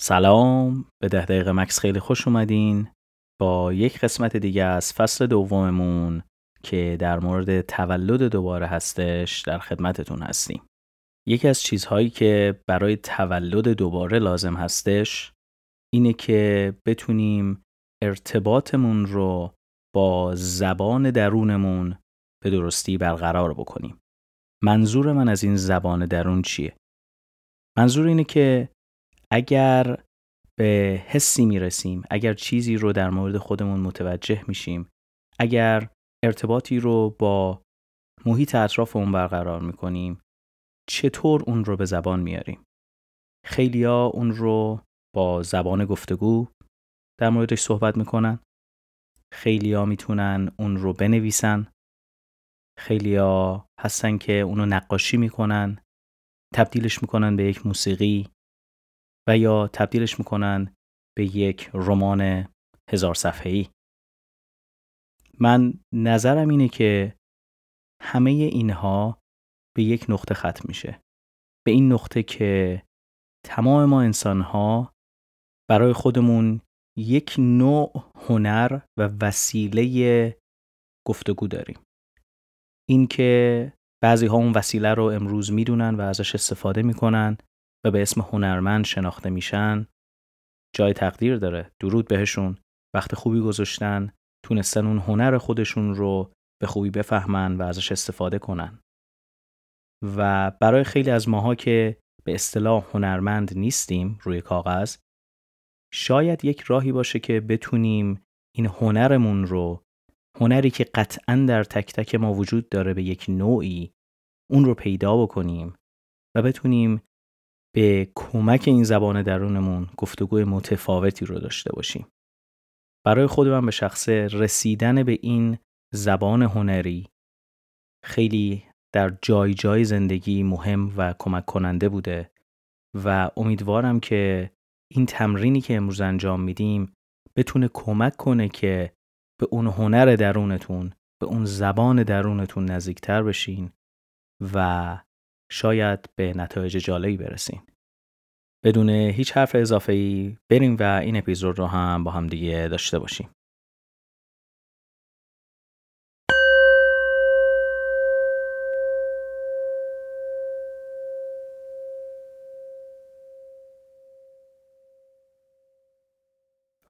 سلام به ده دقیقه مکس خیلی خوش اومدین. با یک قسمت دیگه از فصل دوممون که در مورد تولد دوباره هستش در خدمتتون هستیم. یکی از چیزهایی که برای تولد دوباره لازم هستش اینه که بتونیم ارتباطمون رو با زبان درونمون به درستی برقرار بکنیم. منظور من از این زبان درون چیه؟ منظور اینه که اگر به حسی می‌رسیم اگر چیزی رو در مورد خودمون متوجه میشیم اگر ارتباطی رو با محیط اطرافمون برقرار می‌کنیم چطور اون رو به زبان میاریم خیلیا اون رو با زبان گفتگو در موردش صحبت می‌کنن. خیلیا می‌تونن اون رو بنویسن. خیلیا هستن که اونو نقاشی می‌کنن. تبدیلش می‌کنن به یک موسیقی. و یا تبدیلش می‌کنن به یک رمان هزار صفحه‌ای. من نظرم اینه که همه اینها به یک نقطه ختم میشه. به این نقطه که تمام ما انسانها برای خودمون یک نوع هنر و وسیله گفتگو داریم. اینکه بعضی ها اون وسیله رو امروز می‌دونن و ازش استفاده می‌کنن و به اسم هنرمند شناخته میشن جای تقدیر داره. درود بهشون. وقت خوبی گذاشتن. تونستن اون هنر خودشون رو به خوبی بفهمن و ازش استفاده کنن. و برای خیلی از ماها که به اصطلاح هنرمند نیستیم روی کاغذ شاید یک راهی باشه که بتونیم این هنرمون رو هنری که قطعا در تک تک ما وجود داره به یک نوعی اون رو پیدا بکنیم و بتونیم به کمک این زبان درونمون گفتگوی متفاوتی رو داشته باشیم. برای خود من به شخص رسیدن به این زبان هنری خیلی در جای جای زندگی مهم و کمک کننده بوده و امیدوارم که این تمرینی که امروز انجام میدیم بتونه کمک کنه که به اون هنر درونتون به اون زبان درونتون نزدیکتر بشین و شاید به نتایج جالبی برسیم. بدون هیچ حرف اضافه ای بریم و این اپیزود رو هم با هم دیگه داشته باشیم.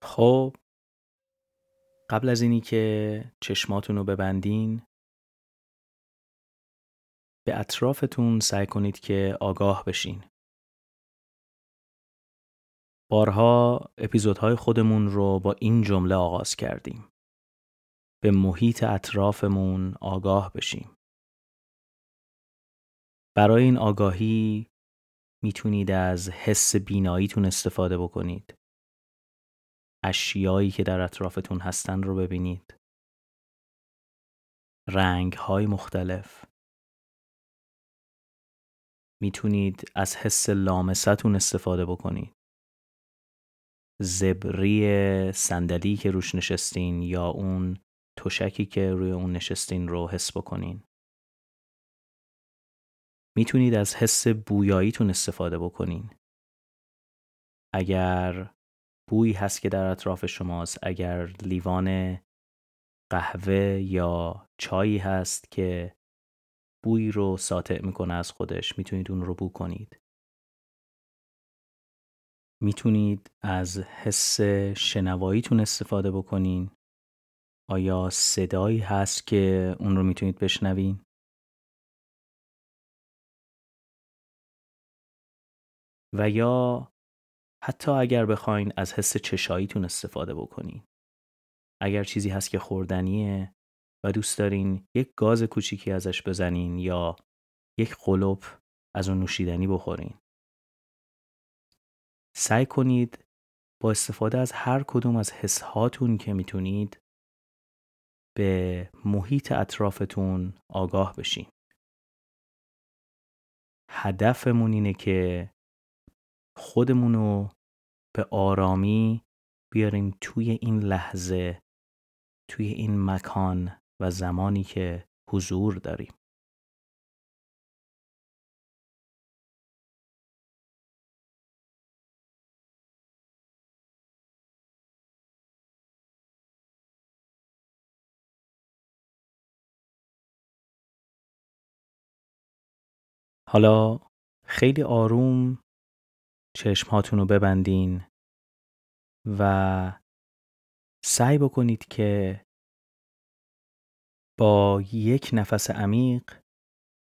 خب قبل از اینی که چشماتون رو ببندین به اطرافتون سعی کنید که آگاه بشین. بارها اپیزودهای خودمون رو با این جمله آغاز کردیم. به محیط اطرافمون آگاه بشیم. برای این آگاهی می‌تونید از حس بیناییتون استفاده بکنید. اشیایی که در اطرافتون هستن رو ببینید. رنگ های مختلف می‌تونید از حس لامستون استفاده بکنید. زبری صندلی که روش نشستین یا اون تشکی که روی اون نشستین رو حس بکنین. می‌تونید از حس بویاییتون استفاده بکنین. اگر بویی هست که در اطراف شماست اگر لیوان قهوه یا چایی هست که بویی رو ساطع می‌کنه از خودش. می‌تونید اون رو بو کنید. می‌تونید از حس شنواییتون استفاده بکنین. آیا صدایی هست که اون رو می‌تونید بشنوین؟ و یا حتی اگر بخواین از حس چشاییتون استفاده بکنین. اگر چیزی هست که خوردنیه و دوست دارین یک گاز کوچیکی ازش بزنین یا یک قلوب از اون نوشیدنی بخورین. سعی کنید با استفاده از هر کدوم از حسهاتون که می‌تونید به محیط اطرافتون آگاه بشین. هدفمون اینه که خودمونو به آرامی بیاریم توی این لحظه توی این مکان و زمانی که حضور داریم. حالا خیلی آروم چشمهاتون رو ببندین و سعی بکنید که با یک نفس عمیق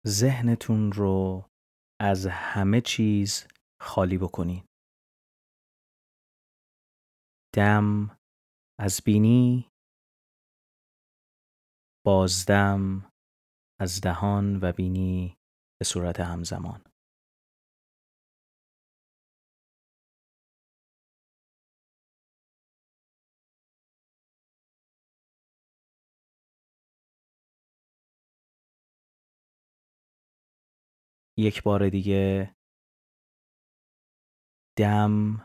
ذهنتون رو از همه چیز خالی بکنین. دم از بینی بازدم از دهان و بینی به صورت همزمان یک بار دیگه دم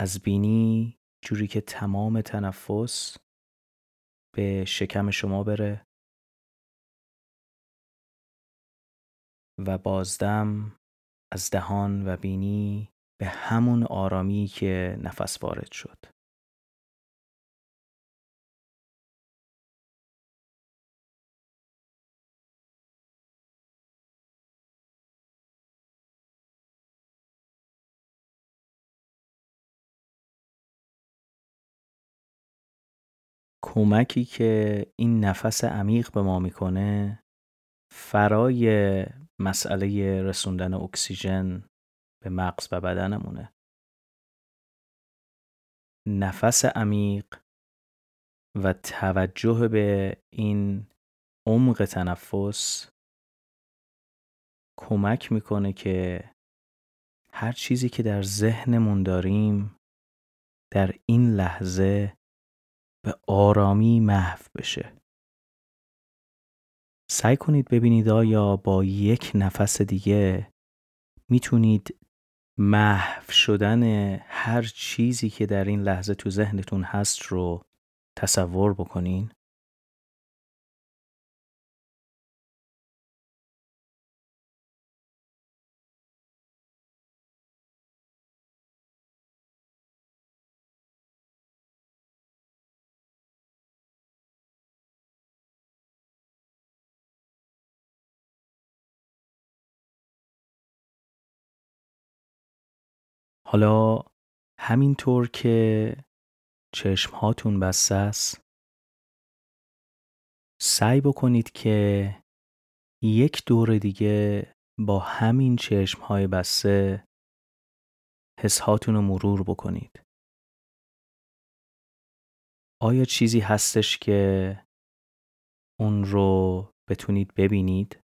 از بینی جوری که تمام تنفس به شکم شما بره و بازدم از دهان و بینی به همون آرامی که نفس وارد شد. کمکی که این نفس عمیق به ما می‌کنه فرای مسئله رسوندن اکسیژن به مغز و بدنمونه. نفس عمیق و توجه به این عمق تنفس کمک می‌کنه که هر چیزی که در ذهنمون داریم در این لحظه به آرامی محو بشه. سعی کنید ببینید آیا با یک نفس دیگه می‌تونید محو شدن هر چیزی که در این لحظه تو ذهنتون هست رو تصور بکنین. حالا همینطور که چشم هاتون بسته است سعی بکنید که یک دور دیگه با همین چشم های بسته حس هاتون رو مرور بکنید. آیا چیزی هستش که اون رو بتونید ببینید؟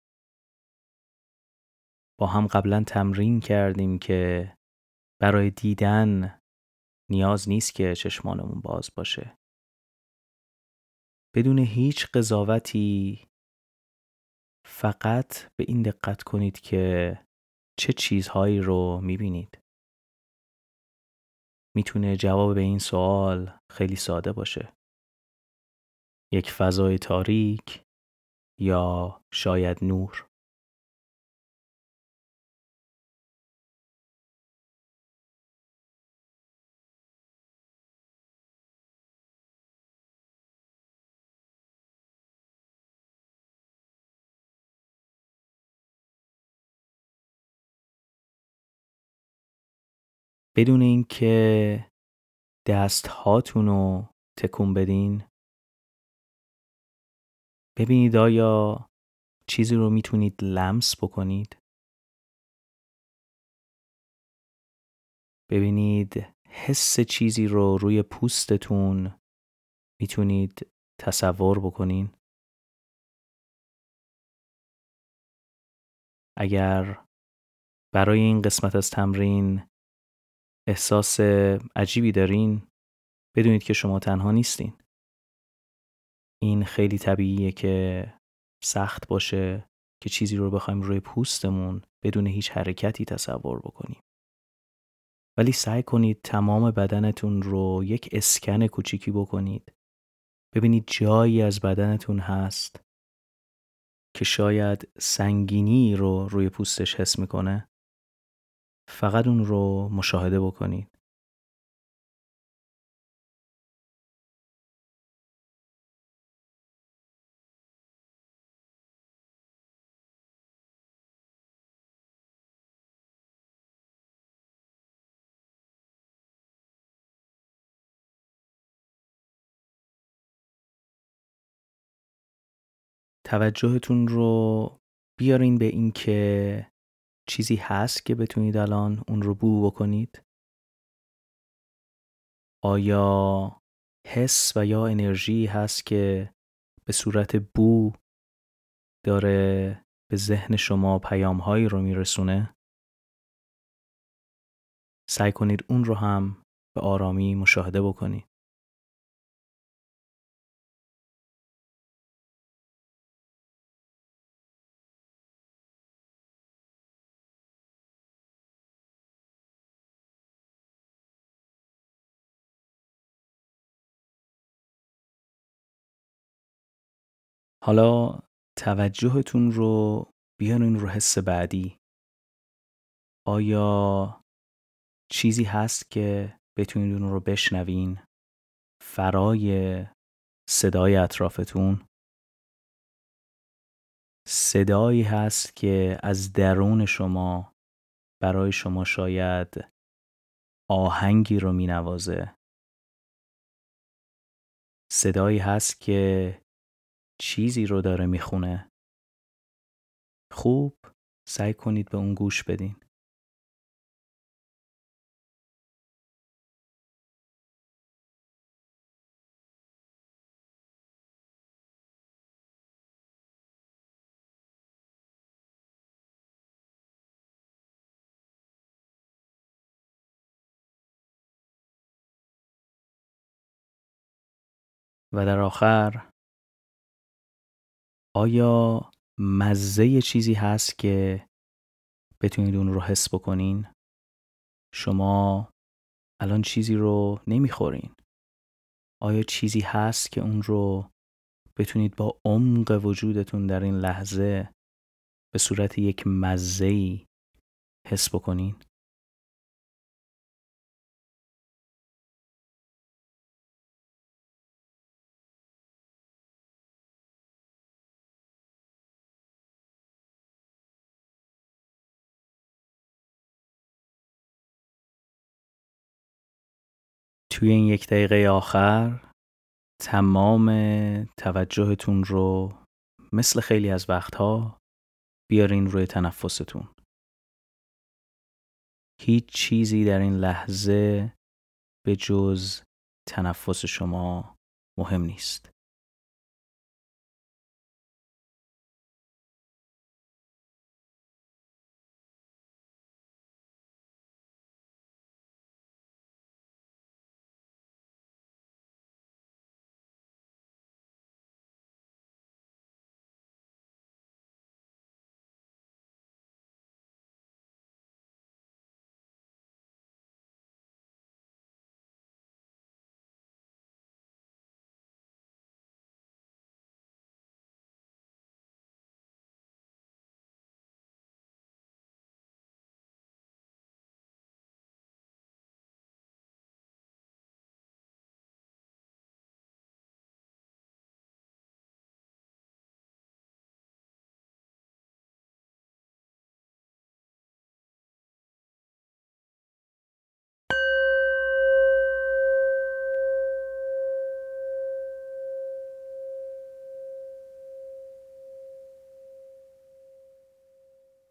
با هم قبلا تمرین کردیم که برای دیدن نیاز نیست که چشمانمون باز باشه. بدون هیچ قضاوتی فقط به این دقت کنید که چه چیزهایی رو می‌بینید. می‌تونه جواب به این سوال خیلی ساده باشه. یک فضای تاریک یا شاید نور. بدون اینکه دست هاتون رو تکون بدین. ببینید آیا چیزی رو می‌تونید لمس بکنید؟ ببینید حس چیزی رو روی پوستتون می‌تونید تصور بکنین. اگر برای این قسمت از تمرین احساس عجیبی دارین؟ بدونید که شما تنها نیستین. این خیلی طبیعیه که سخت باشه که چیزی رو بخوایم روی پوستمون بدون هیچ حرکتی تصور بکنیم. ولی سعی کنید تمام بدنتون رو یک اسکن کوچیکی بکنید. ببینید جایی از بدنتون هست که شاید سنگینی رو روی پوستش حس می‌کنه. فقط اون رو مشاهده بکنید. توجهتون رو بیارین به اینکه چیزی هست که بتونید الان اون رو بو بکنید؟ آیا حس و یا انرژی هست که به صورت بو داره به ذهن شما پیامهایی رو میرسونه؟ سعی کنید اون رو هم به آرامی مشاهده بکنید. حالا توجهتون رو بیارین رو حس بعدی. آیا چیزی هست که بتونید اون رو بشنوین؟ فرای صدای اطرافتون. صدایی هست که از درون شما برای شما شاید آهنگی رو می نوازه صدایی هست که چیزی رو داره می‌خونه. خوب سعی کنید به اون گوش بدین. و در آخر آیا مزه چیزی هست که بتونید اون رو حس بکنین؟ شما الان چیزی رو نمی‌خورین. آیا چیزی هست که اون رو بتونید با عمق وجودتون در این لحظه به صورت یک مزهی حس بکنین؟ توی این یک دقیقه آخر تمام توجهتون رو مثل خیلی از وقتها بیارین روی تنفستون. هیچ چیزی در این لحظه به جز تنفس شما مهم نیست.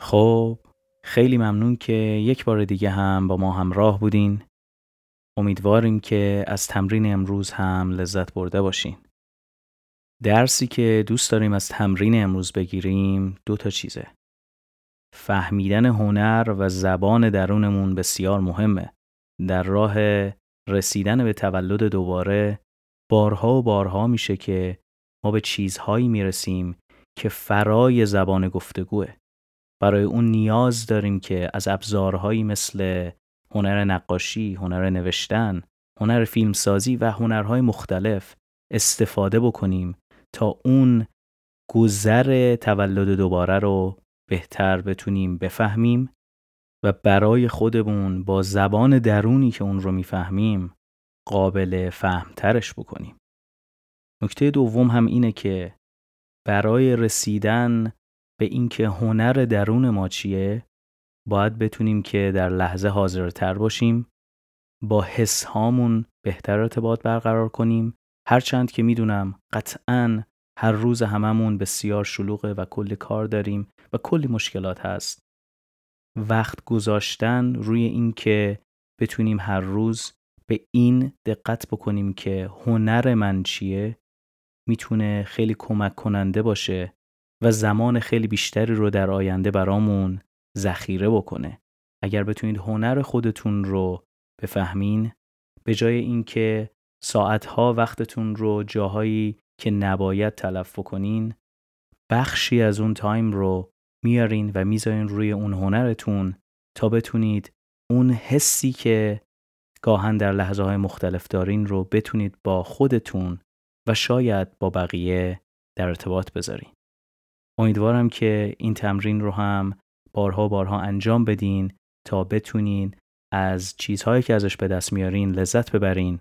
خب خیلی ممنون که یک بار دیگه هم با ما همراه بودین. امیدواریم که از تمرین امروز هم لذت برده باشین. درسی که دوست داریم از تمرین امروز بگیریم دو تا چیزه. فهمیدن هنر و زبان درونمون بسیار مهمه. در راه رسیدن به تولد دوباره بارها و بارها میشه که ما به چیزهایی می‌رسیم که فرای زبان گفتگوه. برای اون نیاز داریم که از ابزارهایی مثل هنر نقاشی، هنر نوشتن، هنر فیلمسازی و هنرهای مختلف استفاده بکنیم تا اون گذر تولد دوباره رو بهتر بتونیم بفهمیم و برای خودمون با زبان درونی که اون رو می‌فهمیم قابل فهمترش بکنیم. نکته دوم هم اینه که برای رسیدن به اینکه هنر درون ما چیه باید بتونیم که در لحظه حاضرتر باشیم با حس هامون بهتر ارتباط برقرار کنیم هرچند که می‌دونم قطعا هر روز هممون بسیار شلوغه و کلی کار داریم و کلی مشکلات هست. وقت گذاشتن روی این که بتونیم هر روز به این دقت بکنیم که هنر من چیه می‌تونه خیلی کمک کننده باشه و زمان خیلی بیشتری رو در آینده برامون ذخیره بکنه. اگر بتونید هنر خودتون رو بفهمین به جای اینکه ساعتها وقتتون رو جاهایی که نباید تلف کنین بخشی از اون تایم رو میارین و می‌ذارین روی اون هنرتون تا بتونید اون حسی که گاهن در لحظه های مختلف دارین رو بتونید با خودتون و شاید با بقیه در ارتباط بذارین. امیدوارم که این تمرین رو هم بارها بارها انجام بدین تا بتونین از چیزهایی که ازش به دست میارین لذت ببرین.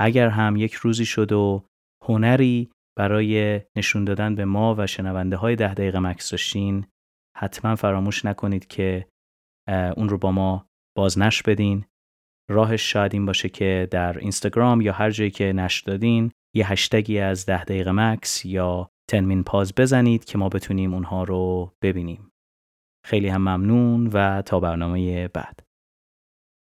اگر هم یک روزی شد و هنری برای نشون دادن به ما و شنونده های ده دقیقه مکس داشتین حتما فراموش نکنید که اون رو با ما بازنش بدین راهش شاید این باشه که در اینستاگرام یا هر جایی که نشر دادین یه هشتگی از ده دقیقه مکس یا تنمین پاز بزنید که ما بتونیم اونها رو ببینیم. خیلی هم ممنون و تا برنامه بعد.